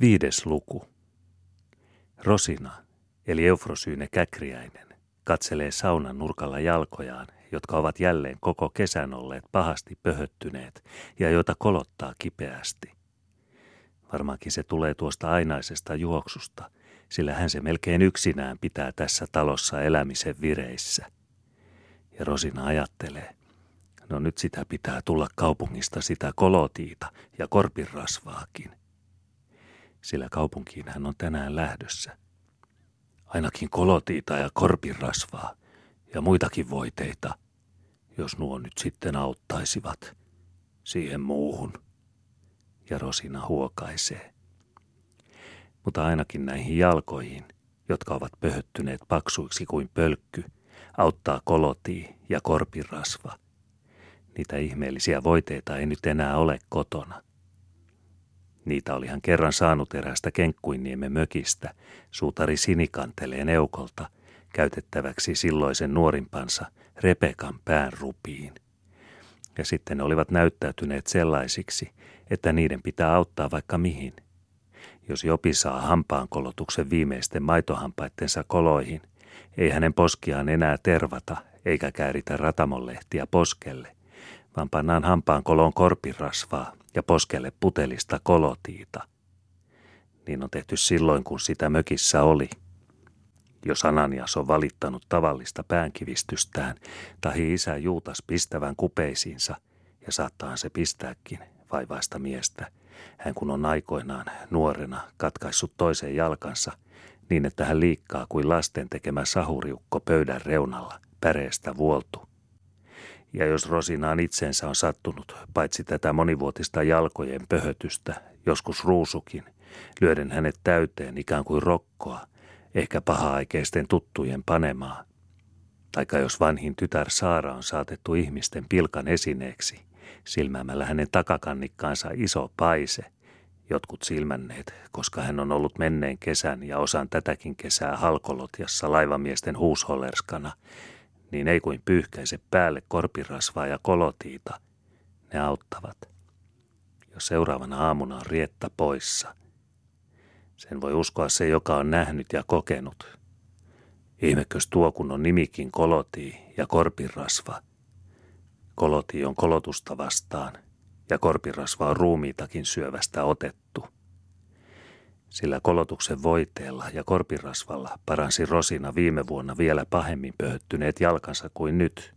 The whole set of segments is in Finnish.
Viides luku. Rosina, eli Eufrosyyne käkriäinen, katselee saunan nurkalla jalkojaan, jotka ovat jälleen koko kesän olleet pahasti pöhöttyneet ja joita kolottaa kipeästi. Varmaankin se tulee tuosta ainaisesta juoksusta, sillä hän se melkein yksinään pitää tässä talossa elämisen vireissä. Ja Rosina ajattelee, no nyt sitä pitää tulla kaupungista sitä kolotiita ja korpinrasvaakin sillä kaupunkiin hän on tänään lähdössä. Ainakin kolotiita ja korpirasvaa ja muitakin voiteita, jos nuo nyt sitten auttaisivat siihen muuhun. Ja Rosina huokaisee. Mutta ainakin näihin jalkoihin, jotka ovat pöhöttyneet paksuiksi kuin pölkky, auttaa kolotii ja korpirasva. Niitä ihmeellisiä voiteita ei nyt enää ole kotona – Niitä oli hän kerran saanut eräästä Kenkkuinniemen mökistä, suutari Sinikanteleen eukolta, käytettäväksi silloisen nuorimpansa Repekan pään rupiin. Ja sitten ne olivat näyttäytyneet sellaisiksi, että niiden pitää auttaa vaikka mihin. Jos Jopi saa hampaankolotuksen viimeisten maitohampaittensa koloihin, ei hänen poskiaan enää tervata eikä kääritä ratamolehtiä poskelle, vaan pannaan hampaan koloon korpirasvaa ja poskelle putelista kolotiita. Niin on tehty silloin, kun sitä mökissä oli. Jos Ananias on valittanut tavallista päänkivistystään, tahi isä Juutas pistävän kupeisiinsa, ja saattaa se pistääkin vaivaista miestä, hän kun on aikoinaan nuorena katkaissut toisen jalkansa, niin että hän liikkaa kuin lasten tekemä sahuriukko pöydän reunalla, päreestä vuoltu. Ja jos Rosinaan itsensä on sattunut, paitsi tätä monivuotista jalkojen pöhötystä, joskus ruusukin, lyöden hänet täyteen ikään kuin rokkoa, ehkä paha-aikeisten tuttujen panemaa. Taikka jos vanhin tytär Saara on saatettu ihmisten pilkan esineeksi, silmäämällä hänen takakannikkaansa iso paise, jotkut silmänneet, koska hän on ollut menneen kesän ja osan tätäkin kesää halkolotjassa laivamiesten huushollerskana, niin ei kuin pyyhkäise päälle korpirasvaa ja kolotiita. Ne auttavat. Jos seuraavana aamuna on rietta poissa, sen voi uskoa se, joka on nähnyt ja kokenut. Ihmekös tuo, kun on nimikin kolotii ja korpirasva. Koloti on kolotusta vastaan ja korpirasva on ruumiitakin syövästä otettu – sillä kolotuksen voiteella ja korpirasvalla paransi Rosina viime vuonna vielä pahemmin pöhöttyneet jalkansa kuin nyt.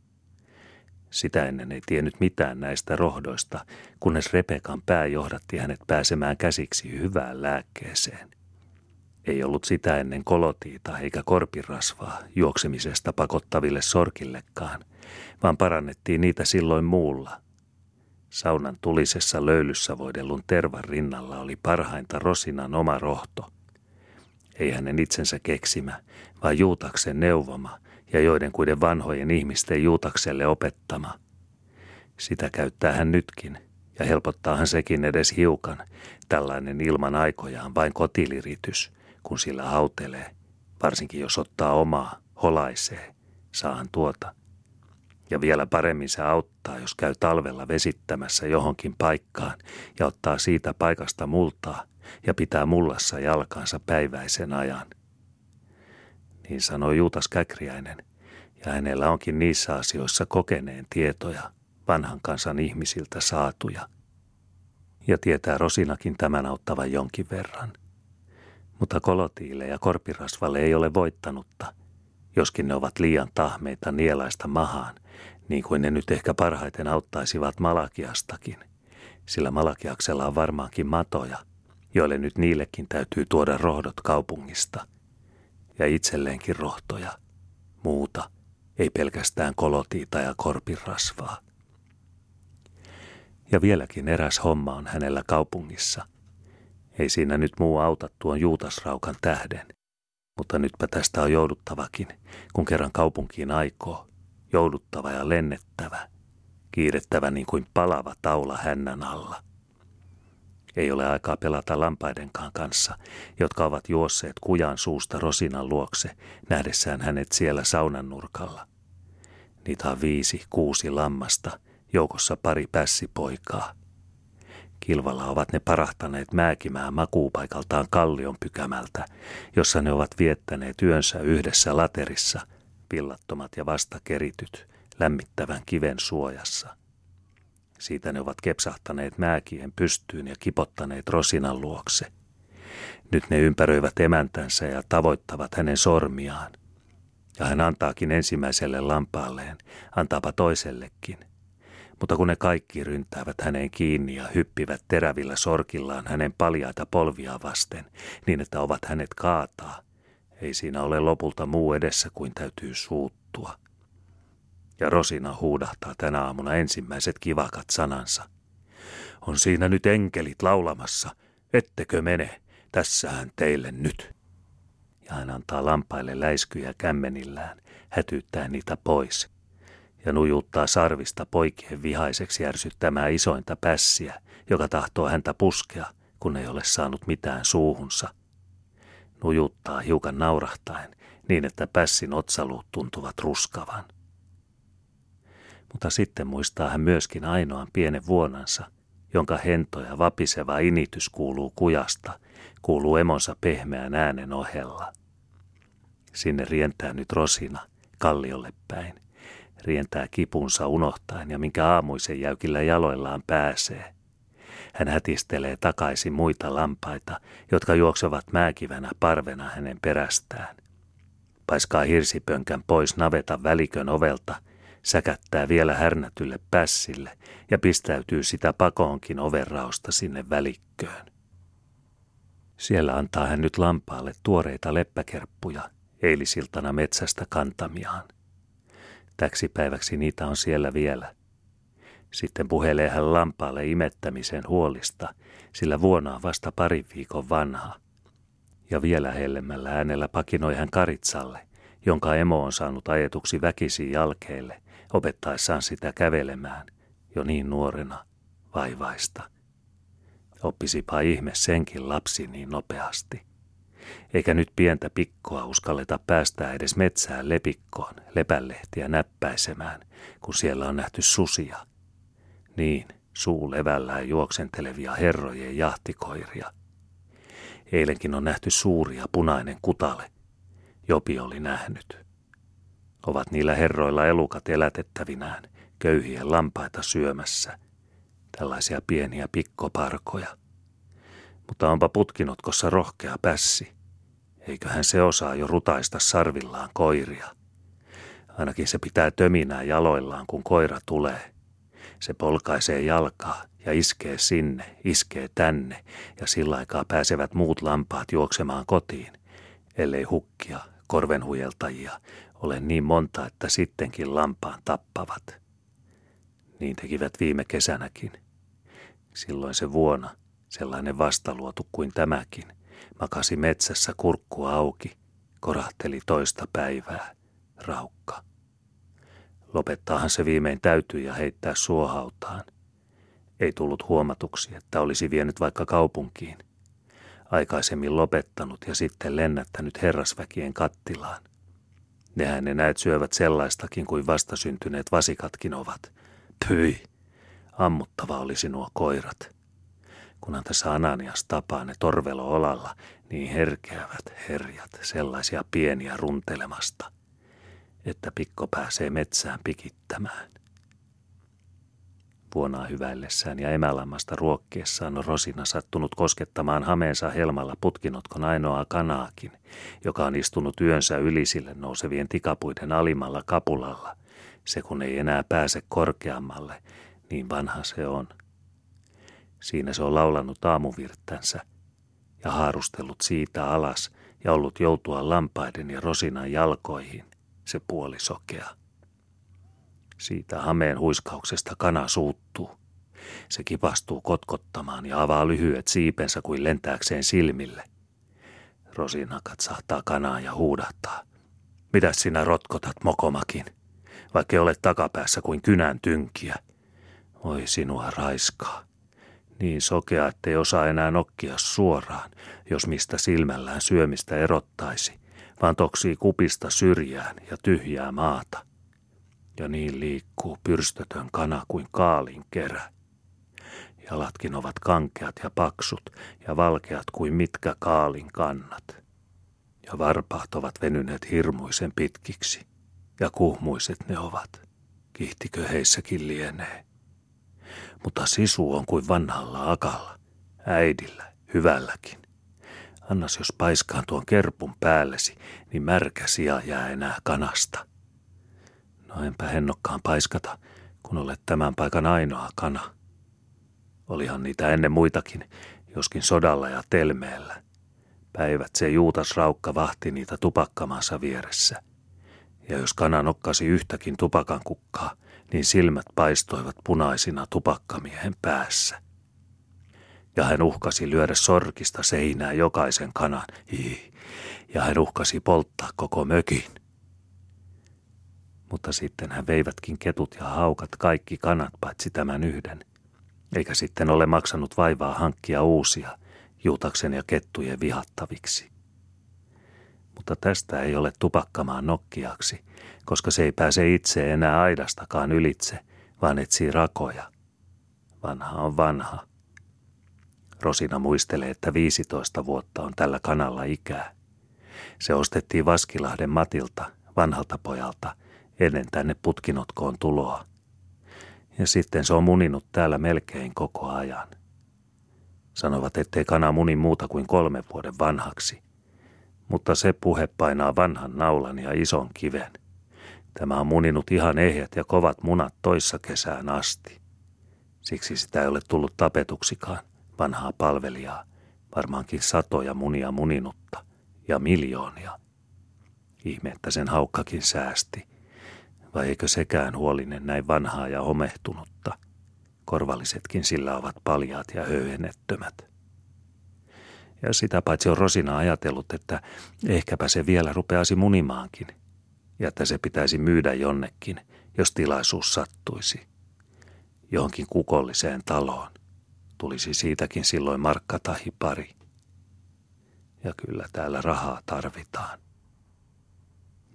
Sitä ennen ei tiennyt mitään näistä rohdoista, kunnes Repekan pää johdatti hänet pääsemään käsiksi hyvään lääkkeeseen. Ei ollut sitä ennen kolotiita eikä korpirasvaa juoksemisesta pakottaville sorkillekaan, vaan parannettiin niitä silloin muulla, Saunan tulisessa löylyssä voidellun tervan rinnalla oli parhainta Rosinan oma rohto. Ei hänen itsensä keksimä, vaan Juutaksen neuvoma ja joiden kuiden vanhojen ihmisten Juutakselle opettama. Sitä käyttää hän nytkin, ja helpottaa hän sekin edes hiukan, tällainen ilman aikojaan vain kotiliritys, kun sillä hautelee, varsinkin jos ottaa omaa, holaisee, saahan tuota – ja vielä paremmin se auttaa, jos käy talvella vesittämässä johonkin paikkaan ja ottaa siitä paikasta multaa ja pitää mullassa jalkansa päiväisen ajan. Niin sanoi Juutas Käkriäinen, ja hänellä onkin niissä asioissa kokeneen tietoja, vanhan kansan ihmisiltä saatuja. Ja tietää Rosinakin tämän auttavan jonkin verran. Mutta kolotiille ja korpirasvalle ei ole voittanutta, joskin ne ovat liian tahmeita nielaista mahaan, niin kuin ne nyt ehkä parhaiten auttaisivat Malakiastakin, sillä Malakiaksella on varmaankin matoja, joille nyt niillekin täytyy tuoda rohdot kaupungista. Ja itselleenkin rohtoja, muuta, ei pelkästään kolotiita ja korpirasvaa. Ja vieläkin eräs homma on hänellä kaupungissa. Ei siinä nyt muu auta tuon juutasraukan tähden. Mutta nytpä tästä on jouduttavakin, kun kerran kaupunkiin aikoo – jouduttava ja lennettävä, kiirettävä niin kuin palava taula hännän alla. Ei ole aikaa pelata lampaidenkaan kanssa, jotka ovat juosseet kujan suusta Rosinan luokse, nähdessään hänet siellä saunan nurkalla. Niitä on viisi, kuusi lammasta, joukossa pari pässipoikaa. Kilvalla ovat ne parahtaneet määkimään makuupaikaltaan kallion pykämältä, jossa ne ovat viettäneet yönsä yhdessä laterissa, pillattomat ja vastakerityt, lämmittävän kiven suojassa. Siitä ne ovat kepsahtaneet määkien pystyyn ja kipottaneet Rosinan luokse. Nyt ne ympäröivät emäntänsä ja tavoittavat hänen sormiaan. Ja hän antaakin ensimmäiselle lampaalleen, antaapa toisellekin – mutta kun ne kaikki ryntäävät häneen kiinni ja hyppivät terävillä sorkillaan hänen paljaita polvia vasten, niin että ovat hänet kaataa, ei siinä ole lopulta muu edessä kuin täytyy suuttua. Ja Rosina huudahtaa tänä aamuna ensimmäiset kivakat sanansa. On siinä nyt enkelit laulamassa, ettekö mene, tässähän teille nyt. Ja hän antaa lampaille läiskyjä kämmenillään, hätyyttää niitä pois – ja nujuttaa sarvista poikien vihaiseksi ärsyttämää isointa pässiä, joka tahtoo häntä puskea, kun ei ole saanut mitään suuhunsa. Nujuttaa hiukan naurahtaen, niin että pässin otsaluut tuntuvat ruskavan. Mutta sitten muistaa hän myöskin ainoan pienen vuonansa, jonka hento ja vapiseva initys kuuluu kujasta, kuuluu emonsa pehmeän äänen ohella. Sinne rientää nyt Rosina, kalliolle päin rientää kipunsa unohtaen ja minkä aamuisen jäykillä jaloillaan pääsee. Hän hätistelee takaisin muita lampaita, jotka juoksevat määkivänä parvena hänen perästään. Paiskaa hirsipönkän pois navetan välikön ovelta, säkättää vielä härnätylle pässille ja pistäytyy sitä pakoonkin overrausta sinne välikköön. Siellä antaa hän nyt lampaalle tuoreita leppäkerppuja, eilisiltana metsästä kantamiaan. Täksi päiväksi niitä on siellä vielä. Sitten puhelee hän lampaalle imettämisen huolista, sillä vuonna on vasta parin viikon vanha. Ja vielä hellemmällä äänellä pakinoi hän karitsalle, jonka emo on saanut ajetuksi väkisi jalkeille, opettaessaan sitä kävelemään, jo niin nuorena, vaivaista. Oppisipa ihme senkin lapsi niin nopeasti eikä nyt pientä pikkoa uskalleta päästää edes metsään lepikkoon lepänlehtiä näppäisemään, kun siellä on nähty susia. Niin, suu levällään juoksentelevia herrojen jahtikoiria. Eilenkin on nähty suuria punainen kutale. Jopi oli nähnyt. Ovat niillä herroilla elukat elätettävinään, köyhien lampaita syömässä. Tällaisia pieniä pikkoparkoja – mutta onpa putkinotkossa rohkea pässi. Eiköhän se osaa jo rutaista sarvillaan koiria. Ainakin se pitää töminää jaloillaan, kun koira tulee. Se polkaisee jalkaa ja iskee sinne, iskee tänne, ja sillä aikaa pääsevät muut lampaat juoksemaan kotiin, ellei hukkia, korvenhujeltajia, ole niin monta, että sittenkin lampaan tappavat. Niin tekivät viime kesänäkin. Silloin se vuonna – sellainen vastaluotu kuin tämäkin, makasi metsässä kurkku auki, korahteli toista päivää, raukka. Lopettaahan se viimein täytyy ja heittää suohautaan. Ei tullut huomatuksi, että olisi vienyt vaikka kaupunkiin. Aikaisemmin lopettanut ja sitten lennättänyt herrasväkien kattilaan. Nehän ne näet syövät sellaistakin kuin vastasyntyneet vasikatkin ovat. Pyi, ammuttava olisi nuo koirat kunhan tässä Ananias tapaa ne torvelo olalla, niin herkeävät herjat sellaisia pieniä runtelemasta, että pikko pääsee metsään pikittämään. Vuonaa hyväillessään ja emälammasta ruokkiessaan on Rosina sattunut koskettamaan hameensa helmalla putkinotkon ainoaa kanaakin, joka on istunut yönsä ylisille nousevien tikapuiden alimalla kapulalla, se kun ei enää pääse korkeammalle, niin vanha se on – Siinä se on laulanut aamuvirttänsä ja haarustellut siitä alas ja ollut joutua lampaiden ja rosinan jalkoihin, se puoli sokea. Siitä hameen huiskauksesta kana suuttuu. Se kipastuu kotkottamaan ja avaa lyhyet siipensä kuin lentääkseen silmille. Rosina katsahtaa kanaa ja huudahtaa. Mitä sinä rotkotat, mokomakin? Vaikka olet takapäässä kuin kynän tynkiä. Oi sinua raiskaa. Niin sokea, ettei osaa enää nokkia suoraan, jos mistä silmällään syömistä erottaisi, vaan toksii kupista syrjään ja tyhjää maata. Ja niin liikkuu pyrstötön kana kuin kaalin kerä. Jalatkin ovat kankeat ja paksut ja valkeat kuin mitkä kaalin kannat. Ja varpaat ovat venyneet hirmuisen pitkiksi, ja kuhmuiset ne ovat. Kihtikö heissäkin lienee. Mutta sisu on kuin vanhalla akalla, äidillä, hyvälläkin. Annas jos paiskaan tuon kerpun päällesi, niin märkä sija jää enää kanasta. No enpä hennokkaan paiskata, kun olet tämän paikan ainoa kana. Olihan niitä ennen muitakin, joskin sodalla ja telmeellä. Päivät se Juutas Raukka vahti niitä tupakkamansa vieressä. Ja jos kana nokkasi yhtäkin tupakan kukkaa, niin silmät paistoivat punaisina tupakkamiehen päässä. Ja hän uhkasi lyödä sorkista seinää jokaisen kanan, Ii. ja hän uhkasi polttaa koko mökin. Mutta sitten hän veivätkin ketut ja haukat kaikki kanat paitsi tämän yhden – eikä sitten ole maksanut vaivaa hankkia uusia juutaksen ja kettujen vihattaviksi. Mutta tästä ei ole tupakkamaan nokkiaksi, koska se ei pääse itse enää aidastakaan ylitse, vaan etsii rakoja. Vanha on vanha. Rosina muistelee, että 15 vuotta on tällä kanalla ikää. Se ostettiin Vaskilahden Matilta, vanhalta pojalta, ennen tänne putkinotkoon tuloa – ja sitten se on muninut täällä melkein koko ajan. Sanovat, ettei kana muni muuta kuin kolme vuoden vanhaksi. Mutta se puhe painaa vanhan naulan ja ison kiven. Tämä on muninut ihan ehjät ja kovat munat toissa kesään asti. Siksi sitä ei ole tullut tapetuksikaan, vanhaa palvelijaa, varmaankin satoja munia muninutta ja miljoonia. Ihme, että sen haukkakin säästi – vai eikö sekään huolinen näin vanhaa ja homehtunutta? Korvallisetkin sillä ovat paljaat ja höyhenettömät. Ja sitä paitsi on Rosina ajatellut, että ehkäpä se vielä rupeasi munimaankin, ja että se pitäisi myydä jonnekin, jos tilaisuus sattuisi. Johonkin kukolliseen taloon. Tulisi siitäkin silloin markka tahi pari. Ja kyllä täällä rahaa tarvitaan.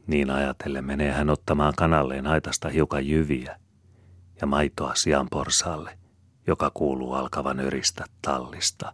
Niin ajatellen menee hän ottamaan kanalleen haitasta hiukan jyviä ja maitoa sian porsaalle, joka kuuluu alkavan öristä tallista.